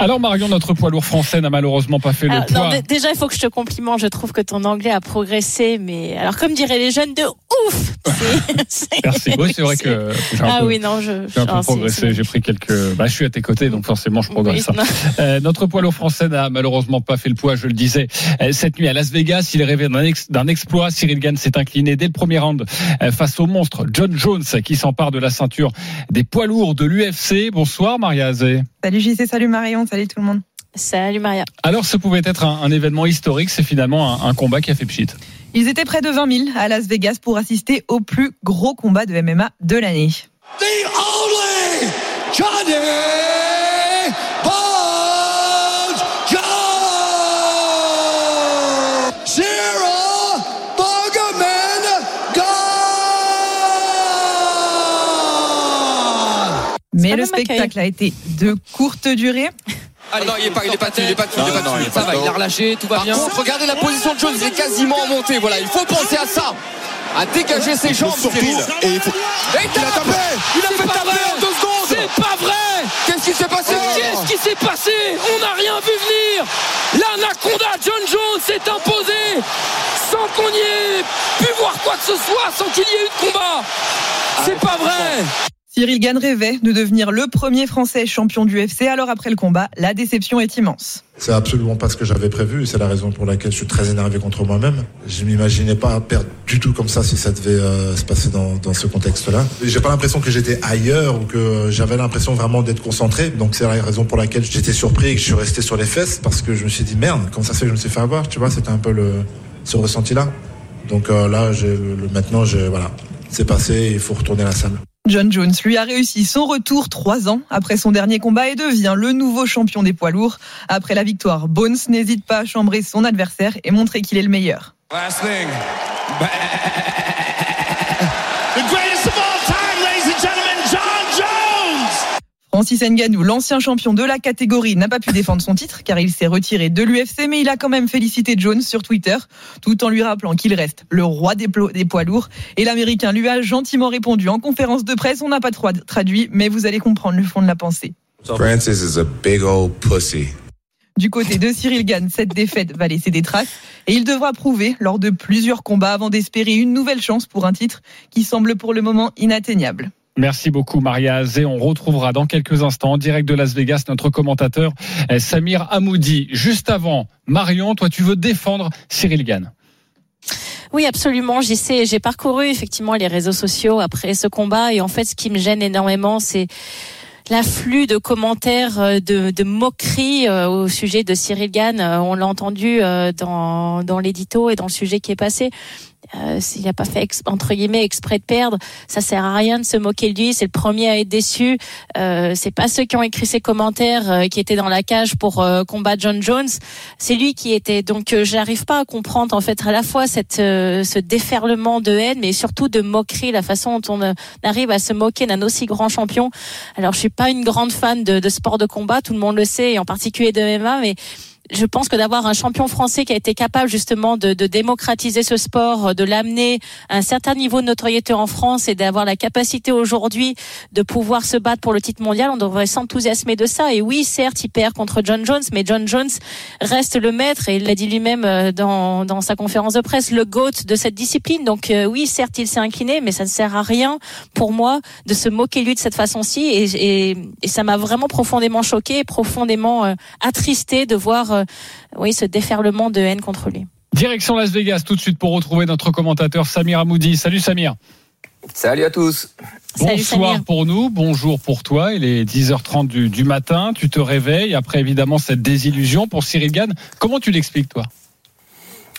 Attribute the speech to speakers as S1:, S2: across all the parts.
S1: Alors Marion, notre poids lourd français n'a malheureusement pas fait le
S2: Alors,
S1: poids.
S2: non, déjà, il faut que je te complimente. Je trouve que ton anglais a progressé, mais alors comme diraient les jeunes, de ouf. C'est-
S1: Merci. Oui, c'est vrai que j'ai un
S2: Ah
S1: peu,
S2: oui, non, je.
S1: j'ai un peu
S2: non, c'est-
S1: progressé. J'ai pris quelques. Bah, je suis à tes côtés, donc forcément, je progresse.
S2: Oui.
S1: Euh, notre poids lourd français n'a malheureusement pas fait le poids, je le disais. Euh, cette nuit à Las Vegas, il rêvait d'un ex- d'un exploit. Cyril Gann s'est incliné dès le premier round euh, face au monstre John Jones qui s'empare de la ceinture des poids lourds de l'UFC. Bonsoir Maria Azé.
S3: Salut JC, salut Marion, salut tout le monde.
S2: Salut Maria.
S1: Alors, ce pouvait être un, un événement historique. C'est finalement un, un combat qui a fait pchit.
S3: Ils étaient près de 20 000 à Las Vegas pour assister au plus gros combat de MMA de l'année.
S4: the only Johnny Bones Jones. Zero Bogman gone.
S3: Mais le spectacle a été de courte durée.
S5: Allez, non, il est pas, il est pas dessus, il est pas dessus, il est pas dessus. Ça va, il a relâché, tout va bien. Par contre, regardez la position de Jones, il est quasiment en montée. Voilà, il faut penser à ça. À dégager ses jambes,
S6: Surtout,
S5: Cyril.
S6: et il faut-
S5: Et il a tapé Il a fait taper en deux secondes
S7: C'est pas vrai
S5: Qu'est-ce qui s'est passé
S7: Qu'est-ce qui s'est passé On n'a rien vu venir L'anaconda John Jones s'est imposé sans qu'on y ait pu voir quoi que ce soit, sans qu'il y ait eu de combat C'est pas vrai
S3: Cyril Gann rêvait de devenir le premier Français champion du UFC. Alors après le combat, la déception est immense.
S8: C'est absolument pas ce que j'avais prévu. C'est la raison pour laquelle je suis très énervé contre moi-même. Je m'imaginais pas perdre du tout comme ça si ça devait euh, se passer dans, ce contexte-là. J'ai pas l'impression que j'étais ailleurs ou que j'avais l'impression vraiment d'être concentré. Donc c'est la raison pour laquelle j'étais surpris et que je suis resté sur les fesses parce que je me suis dit merde, comment ça se que je me suis fait avoir Tu vois, c'était un peu le ce ressenti-là. Donc euh, là, maintenant, voilà, c'est passé. Il faut retourner à la salle.
S3: John Jones lui a réussi son retour trois ans après son dernier combat et devient le nouveau champion des poids lourds. Après la victoire, Bones n'hésite pas à chambrer son adversaire et montrer qu'il est le meilleur. Francis Ngannou, l'ancien champion de la catégorie, n'a pas pu défendre son titre car il s'est retiré de l'UFC, mais il a quand même félicité Jones sur Twitter, tout en lui rappelant qu'il reste le roi des, poids lourds. Et l'Américain lui a gentiment répondu en conférence de presse. On n'a pas trop traduit, mais vous allez comprendre le fond de la pensée.
S6: Francis is a big old pussy.
S3: Du côté de Cyril Gann, cette défaite va laisser des traces et il devra prouver lors de plusieurs combats avant d'espérer une nouvelle chance pour un titre qui semble pour le moment inatteignable.
S1: Merci beaucoup Maria Azé. On retrouvera dans quelques instants en direct de Las Vegas notre commentateur euh, Samir Hamoudi. Juste avant, Marion, toi tu veux défendre Cyril Gann.
S2: Oui, absolument. J'y sais. J'ai parcouru effectivement les réseaux sociaux après ce combat et en fait, ce qui me gêne énormément, c'est l'afflux de commentaires, euh, de, moqueries euh, au sujet de Cyril Gann. On l'a entendu dans l'édito et dans le sujet qui est passé. Euh, S'il n'a pas fait entre guillemets exprès de perdre, ça sert à rien de se moquer de lui. C'est le premier à être déçu. Euh, c'est pas ceux qui ont écrit ces commentaires euh, qui étaient dans la cage pour euh, combattre John Jones. C'est lui qui était. Donc, euh, j'arrive pas à comprendre en fait à la fois cette ce déferlement de haine, mais surtout de moquerie, la façon dont on arrive à se moquer d'un aussi grand champion. Alors, je suis pas une grande fan de, de sport de combat, tout le monde le sait, et en particulier de MMA, mais je pense que d'avoir un champion français qui a été capable justement de, de démocratiser ce sport, de l'amener à un certain niveau de notoriété en France et d'avoir la capacité aujourd'hui de pouvoir se battre pour le titre mondial, on devrait s'enthousiasmer de ça. Et oui, certes, il perd contre John Jones, mais John Jones reste le maître et il l'a dit lui-même euh, dans, dans sa conférence de presse, le GOAT de cette discipline. Donc euh, oui, certes, il s'est incliné, mais ça ne sert à rien pour moi de se moquer lui de cette façon-ci. Et, et, et ça m'a vraiment profondément choqué, profondément euh, attristé de voir oui, ce déferlement de haine contre lui.
S1: Direction Las Vegas tout de suite pour retrouver notre commentateur Samir Hamoudi. Salut Samir.
S9: Salut à tous.
S1: Bonsoir pour nous, bonjour pour toi. Il est 10h30 du, du matin. Tu te réveilles après évidemment cette désillusion pour Cyril Gann. Comment tu l'expliques toi?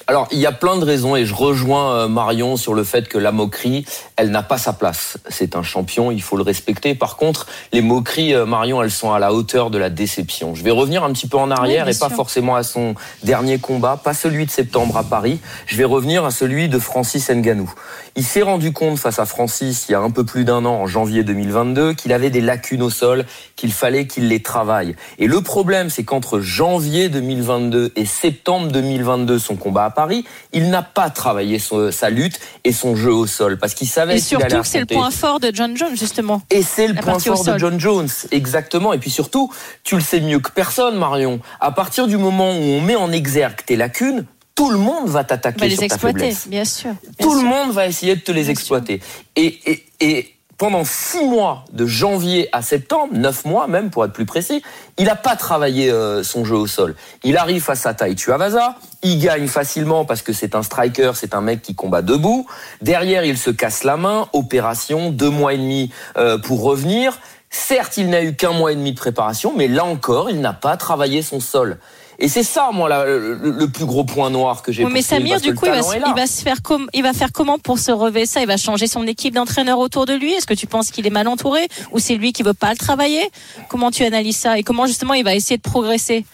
S9: Alors, il y a plein de raisons et je rejoins euh, Marion sur le fait que la moquerie, elle n'a pas sa place. C'est un champion, il faut le respecter. Par contre, les moqueries, euh, Marion, elles sont à la hauteur de la déception. Je vais revenir un petit peu en arrière
S2: Oui,
S9: et pas
S2: sûr.
S9: forcément à son dernier combat, pas celui de septembre à Paris. Je vais revenir à celui de Francis Ngannou. Il s'est rendu compte face à Francis il y a un peu plus d'un an, en janvier 2022, qu'il avait des lacunes au sol, qu'il fallait qu'il les travaille. Et le problème, c'est qu'entre janvier 2022 et septembre 2022, son combat Paris, il n'a pas travaillé son- sa lutte et son jeu au sol parce qu'il savait
S2: Et surtout que c'est le point fort de John Jones, justement.
S9: et c'est le point fort de. John Jones, exactement. Et puis surtout, tu le sais mieux que personne, Marion. À partir du moment où on met en exergue tes lacunes, tout le monde va t'attaquer
S2: les
S9: sur ta
S2: exploiter,
S9: faiblesse.
S2: bien sûr. bien
S9: Tout le monde va essayer de te les exploiter. Et, et, et pendant six mois, de janvier à septembre, neuf mois même pour être plus précis, il n'a pas travaillé euh, son jeu au sol. Il arrive face à Tai Tuavasa, il gagne facilement parce que c'est un striker, c'est un mec qui combat debout. Derrière, il se casse la main, opération, deux mois et demi euh, pour revenir. Certes, il n'a eu qu'un mois et demi de préparation, mais là encore, il n'a pas travaillé son sol. Et c'est ça, moi, la- le, le plus gros point noir que j'ai.
S2: Oui, mais Samir, du coup, il va,
S9: talent
S2: se-
S9: est là.
S2: il va se faire comme, il va faire comment pour se relever ça? Il va changer son équipe d'entraîneurs autour de lui? Est-ce que tu penses qu'il est mal entouré? Ou c'est lui qui veut pas le travailler? Comment tu analyses ça? Et comment justement il va essayer de progresser?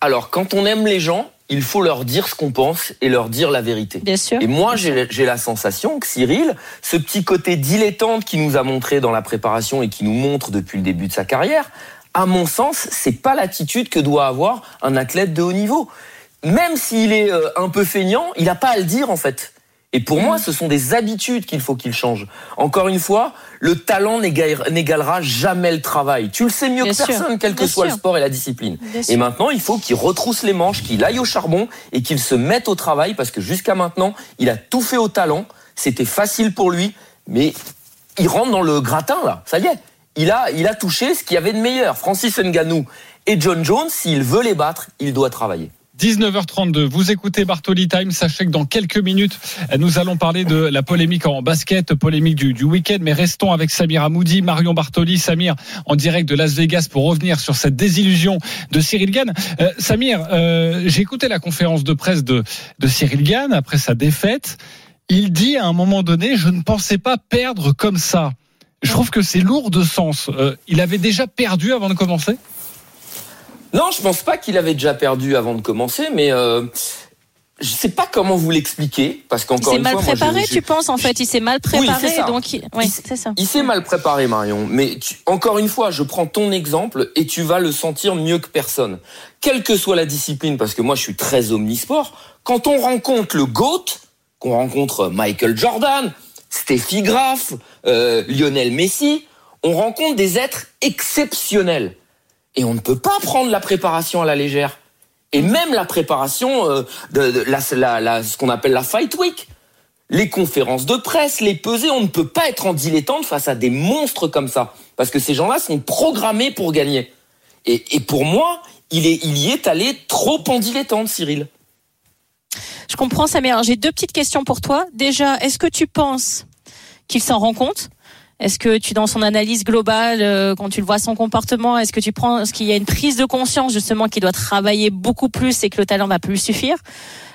S9: Alors, quand on aime les gens, il faut leur dire ce qu'on pense et leur dire la vérité.
S2: Bien sûr.
S9: Et moi, j'ai j'ai la sensation que Cyril, ce petit côté dilettante qu'il nous a montré dans la préparation et qui nous montre depuis le début de sa carrière, à mon sens, c'est pas l'attitude que doit avoir un athlète de haut niveau. Même s'il est euh, un peu feignant, il n'a pas à le dire en fait. Et pour moi, ce sont des habitudes qu'il faut qu'il change. Encore une fois, le talent n'égal- n'égalera jamais le travail. Tu le sais mieux
S2: Bien
S9: que
S2: sûr.
S9: personne, quel que
S2: Bien
S9: soit le sport et la discipline.
S2: Bien sûr.
S9: Et maintenant, il faut qu'il retrousse les manches, qu'il aille au charbon et qu'il se mette au travail parce que jusqu'à maintenant, il a tout fait au talent. C'était facile pour lui, mais il rentre dans le gratin là. Ça y est, il a, il a touché ce qu'il y avait de meilleur. Francis Ngannou et John Jones, s'il veut les battre, il doit travailler.
S1: 19h32, vous écoutez Bartoli Time. Sachez que dans quelques minutes, nous allons parler de la polémique en basket, polémique du, du week-end. Mais restons avec Samir Amoudi, Marion Bartoli, Samir en direct de Las Vegas pour revenir sur cette désillusion de Cyril Gann. Euh, Samir, euh, j'ai écouté la conférence de presse de, de Cyril Gann après sa défaite. Il dit à un moment donné, je ne pensais pas perdre comme ça. Je trouve que c'est lourd de sens. Euh, il avait déjà perdu avant de commencer?
S9: Non, je pense pas qu'il avait déjà perdu avant de commencer, mais euh, je sais pas comment vous l'expliquer parce
S2: Il
S9: qu'encore
S2: s'est
S9: une
S2: mal
S9: fois, moi, je-
S2: préparé,
S9: je-
S2: tu penses en fait Il s'est mal préparé, donc il- oui, c'est ça.
S9: Il s'est mal préparé, Marion. Mais tu- encore une fois, je prends ton exemple et tu vas le sentir mieux que personne. Quelle que soit la discipline, parce que moi je suis très omnisport, quand on rencontre le GOAT, qu'on rencontre Michael Jordan, Steffi Graf, euh, Lionel Messi, on rencontre des êtres exceptionnels. Et on ne peut pas prendre la préparation à la légère. Et même la préparation euh, de, la, ce qu'on appelle la Fight Week les conférences de presse, les pesées, on ne peut pas être en dilettante face à des monstres comme ça. Parce que ces gens-là sont programmés pour gagner. Et, pour moi, il, il y est allé trop en dilettante, Cyril.
S2: Je comprends, Samir. J'ai deux petites questions pour toi. Déjà, est-ce que tu penses qu'il s'en rend compte? Est-ce que tu, dans son analyse globale, euh, quand tu le vois son comportement, est-ce que tu prends, est-ce qu'il y a une prise de conscience justement qu'il doit travailler beaucoup plus et que le talent va plus suffire?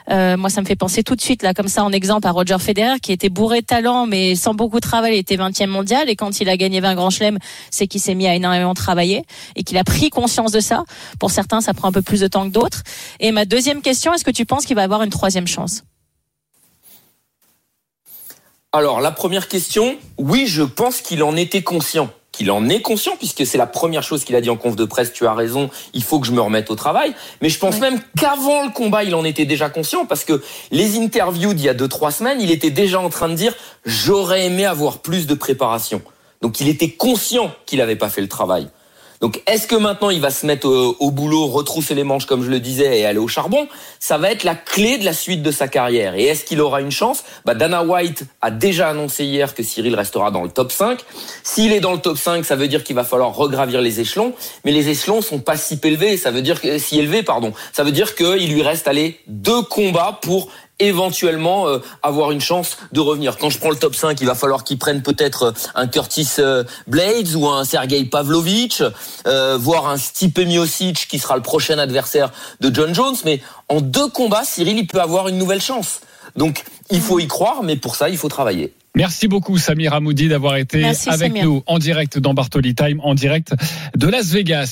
S2: Euh, Moi, ça me fait penser tout de suite là, comme ça, en exemple, à Roger Federer, qui était bourré de talent, mais sans beaucoup de travail, il était 20e mondial. Et quand il a gagné 20 grands chelems, c'est qu'il s'est mis à énormément travailler et qu'il a pris conscience de ça. Pour certains, ça prend un peu plus de temps que d'autres. Et ma deuxième question, est-ce que tu penses qu'il va avoir une troisième chance?
S9: Alors, la première question, oui, je pense qu'il en était conscient. Qu'il en est conscient, puisque c'est la première chose qu'il a dit en conf de presse, tu as raison, il faut que je me remette au travail. Mais je pense même qu'avant le combat, il en était déjà conscient, parce que les interviews d'il y a deux, trois semaines, il était déjà en train de dire, j'aurais aimé avoir plus de préparation. Donc il était conscient qu'il n'avait pas fait le travail. Donc est-ce que maintenant il va se mettre au, boulot, retrousser les manches comme je le disais et aller au charbon? Ça va être la clé de la suite de sa carrière. Et est-ce qu'il aura une chance? Bah, Dana White a déjà annoncé hier que Cyril restera dans le top 5. S'il est dans le top 5, ça veut dire qu'il va falloir regravir les échelons. Mais les échelons sont pas si élevés. Ça veut dire si élevés, pardon. Ça veut dire qu'il lui reste aller deux combats pour éventuellement euh, avoir une chance de revenir. Quand je prends le top 5, il va falloir qu'ils prennent peut-être euh, un Curtis euh, Blades ou un Sergei Pavlovich, euh, voire un Stipe Miocic qui sera le prochain adversaire de John Jones. Mais en deux combats, Cyril, il peut avoir une nouvelle chance. Donc il faut y croire, mais pour ça, il faut travailler.
S1: Merci beaucoup Samir Amoudi d'avoir été
S2: Merci,
S1: avec
S2: Samir.
S1: nous en direct dans Bartoli Time, en direct de Las Vegas.